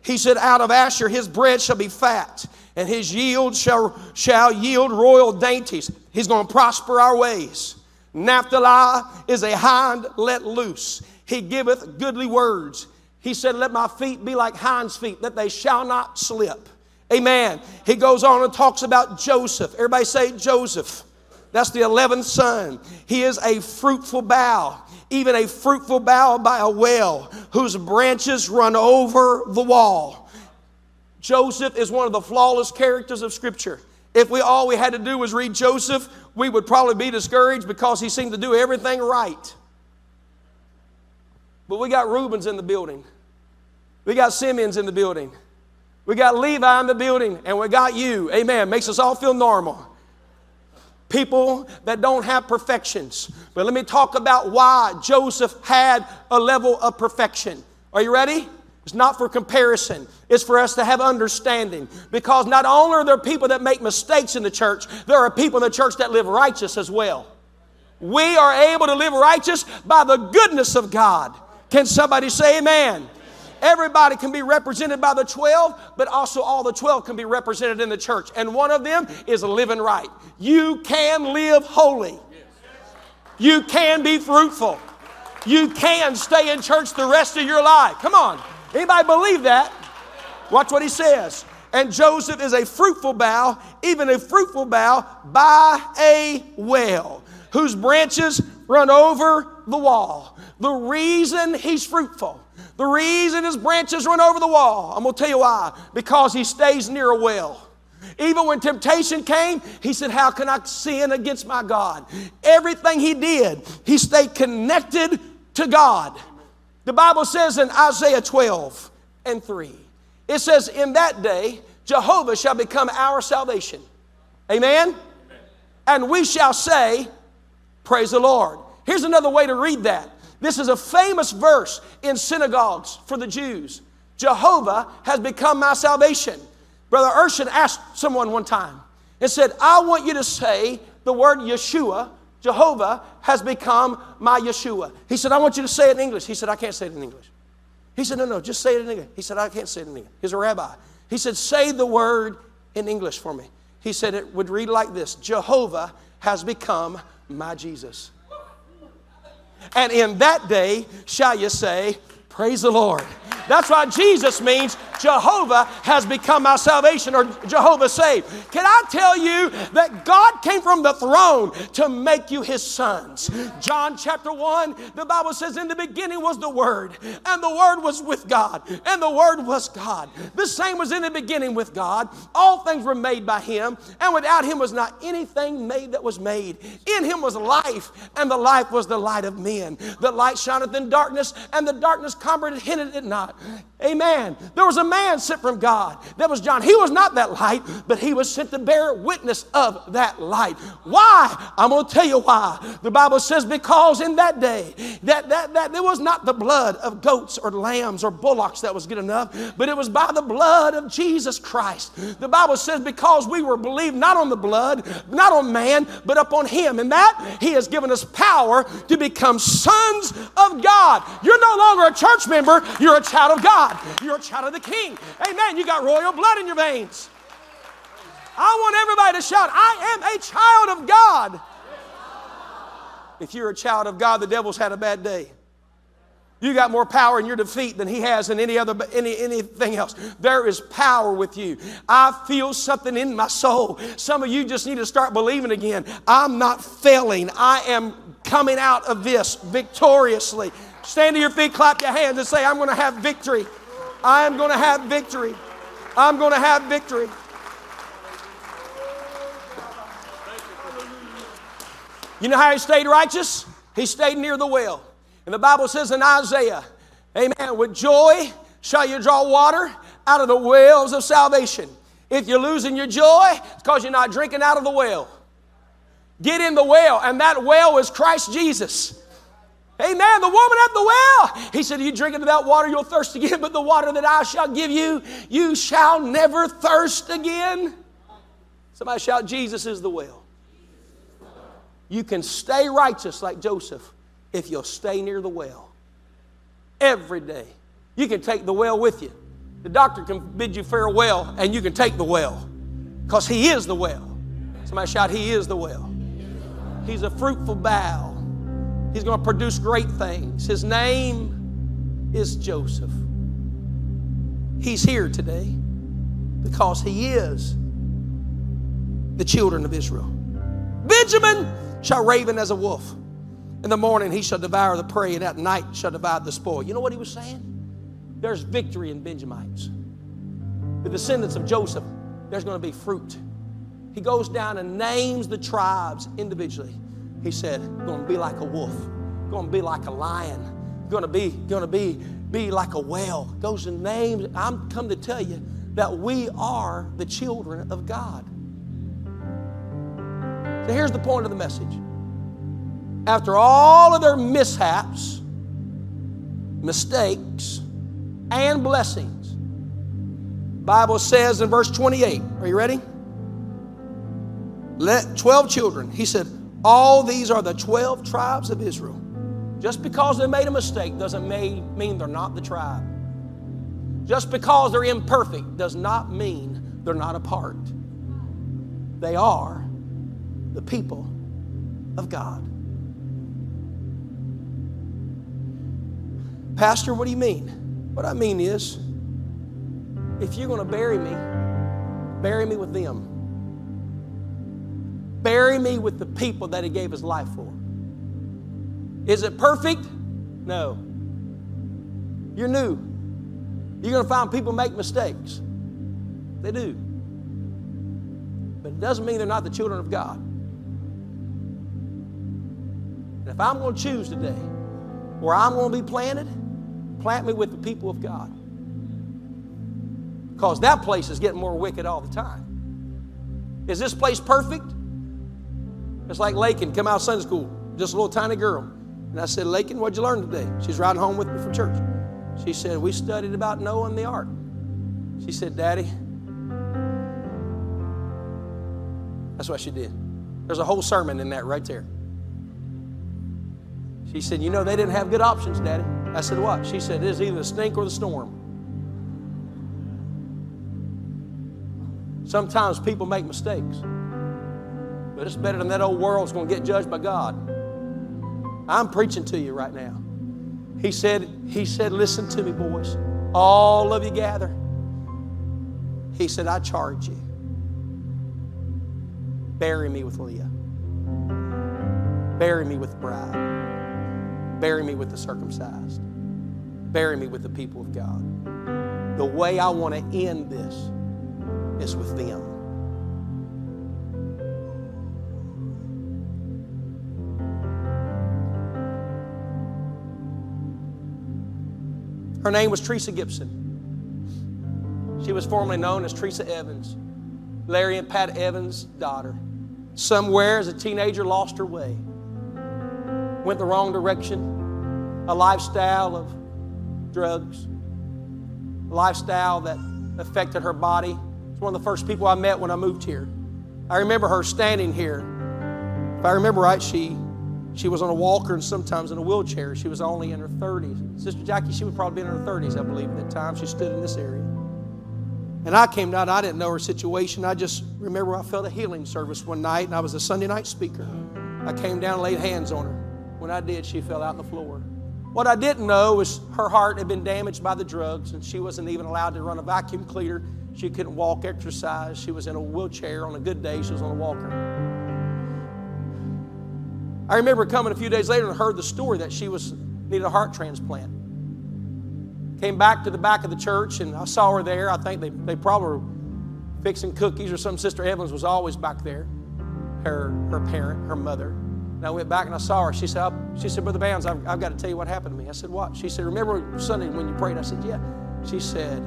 He said, Out of Asher his bread shall be fat, and his yield shall, shall yield royal dainties. He's going to prosper our ways. Naphtali is a hind let loose. He giveth goodly words. He said, Let my feet be like hinds' feet, that they shall not slip. Amen. He goes on and talks about Joseph. Everybody say Joseph. That's the 11th son. He is a fruitful bough, even a fruitful bough by a well, whose branches run over the wall. Joseph is one of the flawless characters of Scripture. If we all we had to do was read Joseph, we would probably be discouraged because he seemed to do everything right. But we got Reubens in the building. We got Simeons in the building. We got Levi in the building, and we got you. Amen. Makes us all feel normal. People that don't have perfections. But let me talk about why Joseph had a level of perfection. Are you ready? It's not for comparison. It's for us to have understanding. Because not only are there people that make mistakes in the church, there are people in the church that live righteous as well. We are able to live righteous by the goodness of God. Can somebody say amen? Everybody can be represented by the 12, but also all the 12 can be represented in the church. And one of them is living right. You can live holy. You can be fruitful. You can stay in church the rest of your life. Come on. Anybody believe that? Watch what he says. And Joseph is a fruitful bough, even a fruitful bough by a well, whose branches run over the wall. The reason he's fruitful the reason his branches run over the wall, I'm going to tell you why. Because he stays near a well. Even when temptation came, he said, How can I sin against my God? Everything he did, he stayed connected to God. The Bible says in Isaiah 12 and 3, it says, In that day, Jehovah shall become our salvation. Amen? And we shall say, Praise the Lord. Here's another way to read that this is a famous verse in synagogues for the Jews. Jehovah has become my salvation. Brother Urshan asked someone one time and said, I want you to say the word Yeshua, Jehovah has become my Yeshua. He said, I want you to say it in English. He said, I can't say it in English. He said, No, no, just say it in English. He said, I can't say it in English. He's a rabbi. He said, Say the word in English for me. He said, It would read like this Jehovah has become my Jesus. And in that day shall you say, Praise the Lord. That's why Jesus means Jehovah has become my salvation or Jehovah saved. Can I tell you that God came from the throne to make you his sons? John chapter 1, the Bible says, In the beginning was the Word, and the Word was with God, and the Word was God. The same was in the beginning with God. All things were made by him, and without him was not anything made that was made. In him was life, and the life was the light of men. The light shineth in darkness, and the darkness comprehended it not. Amen. There was a man sent from God. That was John. He was not that light, but he was sent to bear witness of that light. Why? I'm going to tell you why. The Bible says, because in that day, that, that, that there was not the blood of goats or lambs or bullocks that was good enough, but it was by the blood of Jesus Christ. The Bible says, because we were believed not on the blood, not on man, but upon him. And that he has given us power to become sons of God. You're no longer a church member, you're a child of God. You're a child of the King. Amen. You got royal blood in your veins. I want everybody to shout, I am a child of God. If you're a child of God, the devil's had a bad day. You got more power in your defeat than he has in any other any, anything else. There is power with you. I feel something in my soul. Some of you just need to start believing again. I'm not failing. I am coming out of this victoriously. Stand to your feet, clap your hands, and say, I'm going to have victory. I am going to have victory. I'm going to have victory. You know how he stayed righteous? He stayed near the well. And the Bible says in Isaiah, Amen, with joy shall you draw water out of the wells of salvation. If you're losing your joy, it's because you're not drinking out of the well. Get in the well, and that well is Christ Jesus. Amen. The woman at the well. He said, You drink of that water, you'll thirst again, but the water that I shall give you, you shall never thirst again. Somebody shout, Jesus is the well. You can stay righteous like Joseph if you'll stay near the well every day. You can take the well with you. The doctor can bid you farewell, and you can take the well because He is the well. Somebody shout, He is the well. He's a fruitful bough. He's going to produce great things. His name is Joseph. He's here today because he is the children of Israel. Benjamin shall raven as a wolf. In the morning he shall devour the prey, and at night shall divide the spoil. You know what he was saying? There's victory in Benjamites. The descendants of Joseph, there's going to be fruit. He goes down and names the tribes individually. He said, to be like a wolf, to be like a lion, to be, to be, be like a whale. Those and names. I'm come to tell you that we are the children of God. So here's the point of the message. After all of their mishaps, mistakes, and blessings, Bible says in verse 28, are you ready? Let 12 children. He said, all these are the 12 tribes of Israel. Just because they made a mistake doesn't mean they're not the tribe. Just because they're imperfect does not mean they're not a part. They are the people of God. Pastor, what do you mean? What I mean is, if you're going to bury me, bury me with them. Bury me with the people that He gave His life for. Is it perfect? No. You're new. You're going to find people make mistakes. They do. But it doesn't mean they're not the children of God. And if I'm going to choose today where I'm going to be planted, plant me with the people of God. Because that place is getting more wicked all the time. Is this place perfect? It's like Lakin come out of Sunday school, just a little tiny girl. And I said, Lakin, what'd you learn today? She's riding home with me from church. She said, We studied about Noah and the ark. She said, Daddy, that's what she did. There's a whole sermon in that right there. She said, You know, they didn't have good options, Daddy. I said, What? She said, It is either the stink or the storm. Sometimes people make mistakes, but it's better than that old world's going to get judged by God. I'm preaching to you right now. He said, he said, listen to me, boys. All of you gather. He said, I charge you. Bury me with Leah. Bury me with the bride. Bury me with the circumcised. Bury me with the people of God. The way I want to end this is with them. Her name was Teresa Gibson. She was formerly known as Teresa Evans, Larry and Pat Evans' daughter. Somewhere as a teenager, lost her way, went the wrong direction, a lifestyle of drugs, a lifestyle that affected her body. It's one of the first people I met when I moved here. I remember her standing here. If I remember right, she she was on a walker and sometimes in a wheelchair. She was only in her 30s. Sister Jackie, she would probably be in her 30s, I believe, at that time. She stood in this area. And I came down, I didn't know her situation. I just remember I felt a healing service one night, and I was a Sunday night speaker. I came down and laid hands on her. When I did, she fell out on the floor. What I didn't know was her heart had been damaged by the drugs, and she wasn't even allowed to run a vacuum cleaner. She couldn't walk, exercise. She was in a wheelchair. On a good day, she was on a walker. I remember coming a few days later and heard the story that she was needed a heart transplant. Came back to the back of the church and I saw her there. I think they, they probably were fixing cookies or some Sister Evans was always back there. Her her parent, her mother. And I went back and I saw her. She said, she said, Brother Bounds, I've, I've got to tell you what happened to me. I said, What? She said, Remember Sunday when you prayed? I said, Yeah. She said,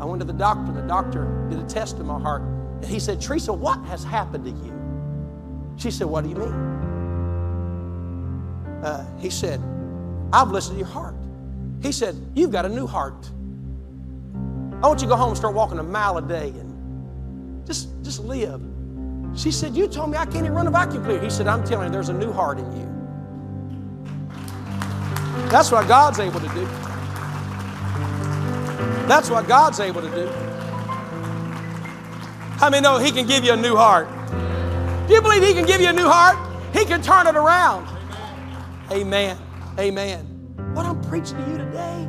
I went to the doctor. The doctor did a test in my heart. And he said, Teresa, what has happened to you? She said, What do you mean? Uh, he said, I've listened to your heart. He said, You've got a new heart. I want you to go home and start walking a mile a day and just, just live. She said, You told me I can't even run a vacuum cleaner. He said, I'm telling you, there's a new heart in you. That's what God's able to do. That's what God's able to do. How many know He can give you a new heart? Do you believe He can give you a new heart? He can turn it around. Amen. Amen. What I'm preaching to you today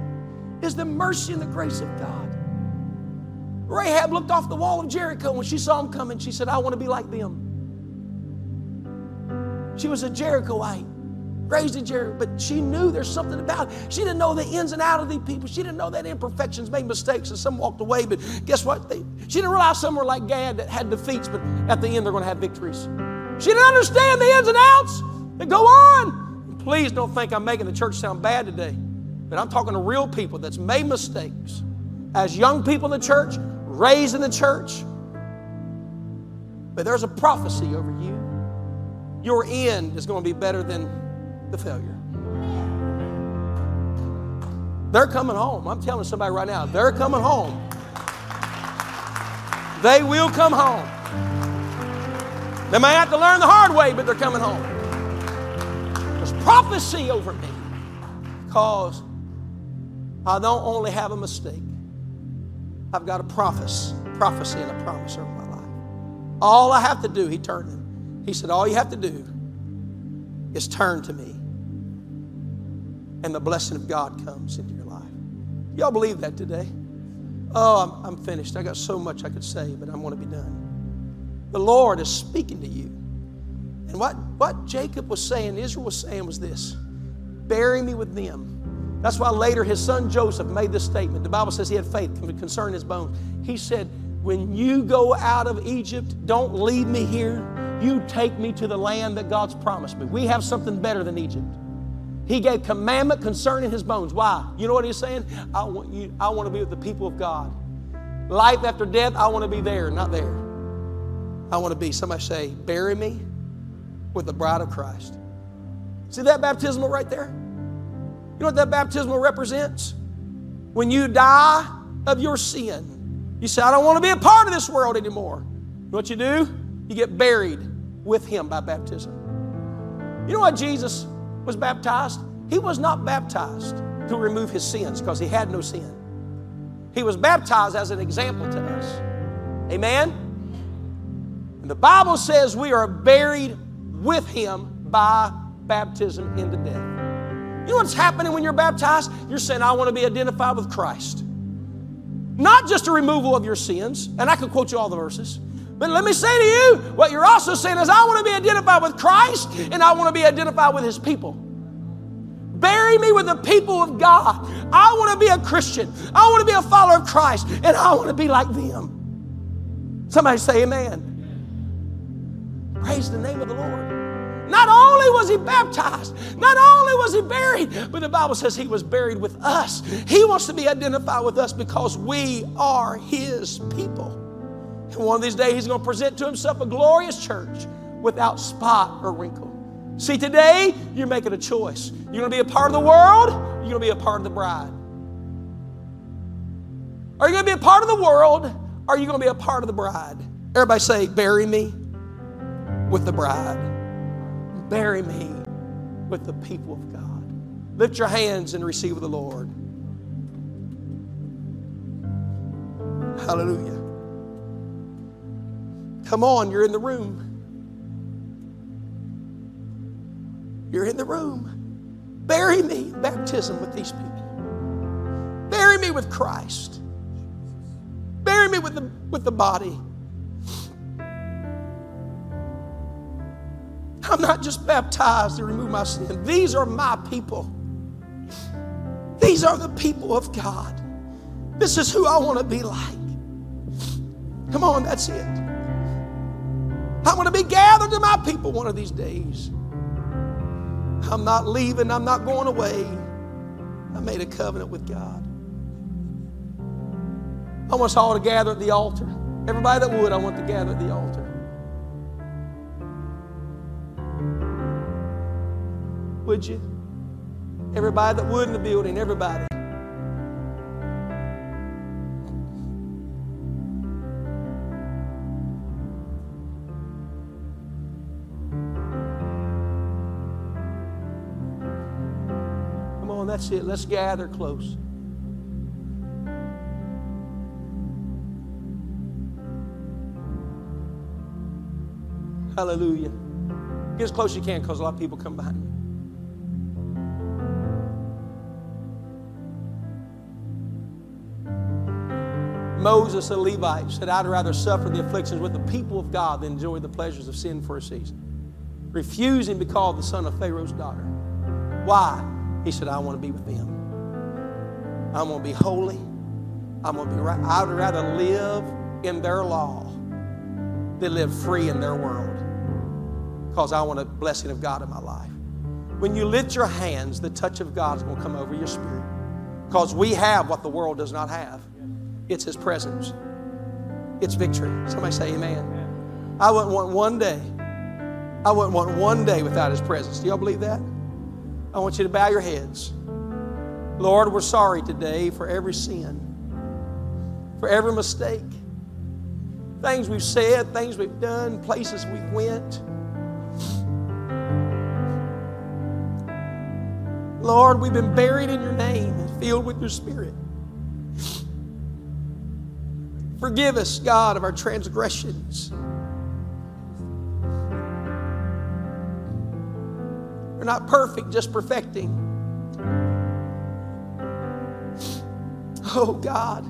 is the mercy and the grace of God. Rahab looked off the wall of Jericho when she saw him coming. She said, I want to be like them. She was a Jerichoite, raised in Jericho, but she knew there's something about it. She didn't know the ins and outs of these people. She didn't know that imperfections made mistakes and some walked away. But guess what? They, she didn't realize some were like Gad that had defeats, but at the end they're going to have victories. She didn't understand the ins and outs that go on. Please don't think I'm making the church sound bad today, but I'm talking to real people that's made mistakes. As young people in the church, raised in the church, but there's a prophecy over you. Your end is going to be better than the failure. They're coming home. I'm telling somebody right now, they're coming home. They will come home. They may have to learn the hard way, but they're coming home. Prophecy over me because I don't only have a mistake, I've got a prophecy, prophecy and a promise over my life. All I have to do, he turned him. He said, All you have to do is turn to me. And the blessing of God comes into your life. Y'all believe that today? Oh, I'm, I'm finished. I got so much I could say, but I want to be done. The Lord is speaking to you. And what, what Jacob was saying, Israel was saying, was this bury me with them that's why later his son Joseph made this statement. The Bible says he had faith concerning his bones. He said, When you go out of Egypt, don't leave me here. You take me to the land that God's promised me. We have something better than Egypt. He gave commandment concerning his bones. Why? You know what he's saying? I want you, I want to be with the people of God. Life after death, I want to be there, not there. I want to be, somebody say, bury me with the bride of Christ. See that baptismal right there? You know what that baptismal represents? When you die of your sin, you say, I don't want to be a part of this world anymore. What you do? You get buried with Him by baptism. You know what Jesus was baptized? He was not baptized to remove His sins because He had no sin. He was baptized as an example to us. Amen? And the Bible says we are buried with Him by baptism into death. You know what's happening when you're baptized? You're saying, I want to be identified with Christ. Not just a removal of your sins, and I could quote you all the verses. But let me say to you, what you're also saying is, I want to be identified with Christ and I want to be identified with His people. Bury me with the people of God. I want to be a Christian. I want to be a follower of Christ, and I want to be like them. Somebody say, Amen. Praise the name of the Lord. Not only was he baptized, not only was he buried, but the Bible says he was buried with us. He wants to be identified with us because we are his people. And one of these days, he's going to present to himself a glorious church without spot or wrinkle. See, today, you're making a choice. You're going to be a part of the world, you're going to be a part of the bride. Are you going to be a part of the world, or are you going to be a part of the bride? Everybody say, Bury me with the bride bury me with the people of God. Lift your hands and receive the Lord. Hallelujah. Come on, you're in the room. You're in the room. Bury me, baptism with these people. Bury me with Christ. Bury me with the, with the body. I'm not just baptized to remove my sin. These are my people. These are the people of God. This is who I want to be like. Come on, that's it. I want to be gathered to my people one of these days. I'm not leaving, I'm not going away. I made a covenant with God. I want us all to gather at the altar. Everybody that would, I want to gather at the altar. Would you? Everybody that would in the building, everybody. Come on, that's it. Let's gather close. Hallelujah. Get as close as you can because a lot of people come behind you. Moses, a Levite, said, I'd rather suffer the afflictions with the people of God than enjoy the pleasures of sin for a season. Refusing to be called the son of Pharaoh's daughter. Why? He said, I want to be with them. I'm going to be holy. I'm going to be right. I would rather live in their law than live free in their world because I want a blessing of God in my life. When you lift your hands, the touch of God is going to come over your spirit because we have what the world does not have. It's His presence. It's victory. Somebody say amen. I wouldn't want one day, I wouldn't want one day without His presence. Do y'all believe that? I want you to bow your heads. Lord, we're sorry today for every sin, for every mistake, things we've said, things we've done, places we went. Lord, we've been buried in your name and filled with your spirit. Forgive us, God, of our transgressions. We're not perfect, just perfecting. Oh, God,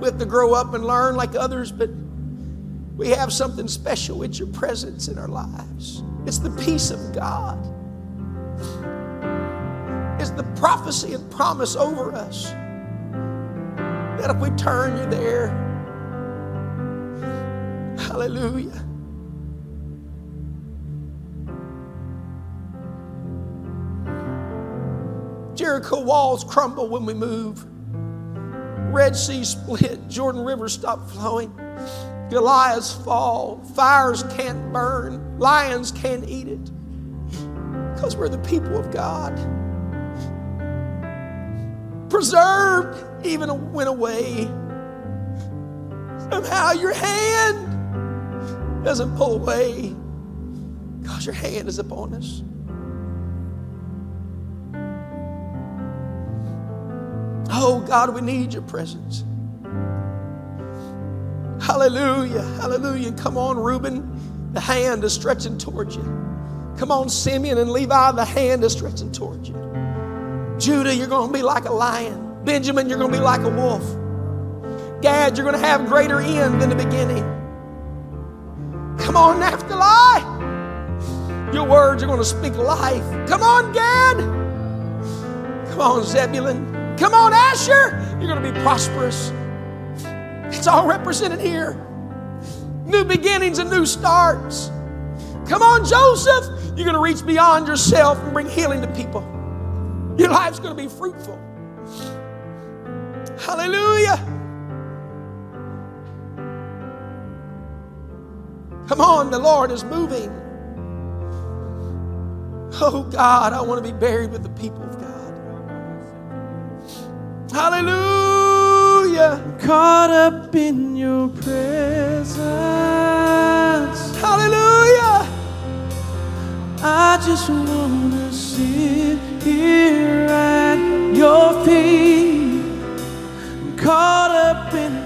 we have to grow up and learn like others, but we have something special. It's your presence in our lives, it's the peace of God, it's the prophecy and promise over us that if we turn, you're there. Hallelujah. Jericho walls crumble when we move. Red Sea split. Jordan River stop flowing. Goliaths fall. Fires can't burn. Lions can't eat it. Because we're the people of God. Preserved even when away. Somehow your hand doesn't pull away because your hand is upon us. Oh God, we need your presence. Hallelujah, hallelujah. Come on, Reuben, the hand is stretching towards you. Come on, Simeon and Levi, the hand is stretching towards you. Judah, you're going to be like a lion. Benjamin, you're going to be like a wolf. Gad, you're going to have greater end than the beginning. Come on, Naphtali. Your words are going to speak life. Come on, Gad. Come on, Zebulun. Come on, Asher. You're going to be prosperous. It's all represented here. New beginnings and new starts. Come on, Joseph. You're going to reach beyond yourself and bring healing to people. Your life's going to be fruitful. Hallelujah. Come on, the Lord is moving. Oh God, I want to be buried with the people of God. Hallelujah. Caught up in your presence. Hallelujah. I just want to sit here at your feet. Caught up in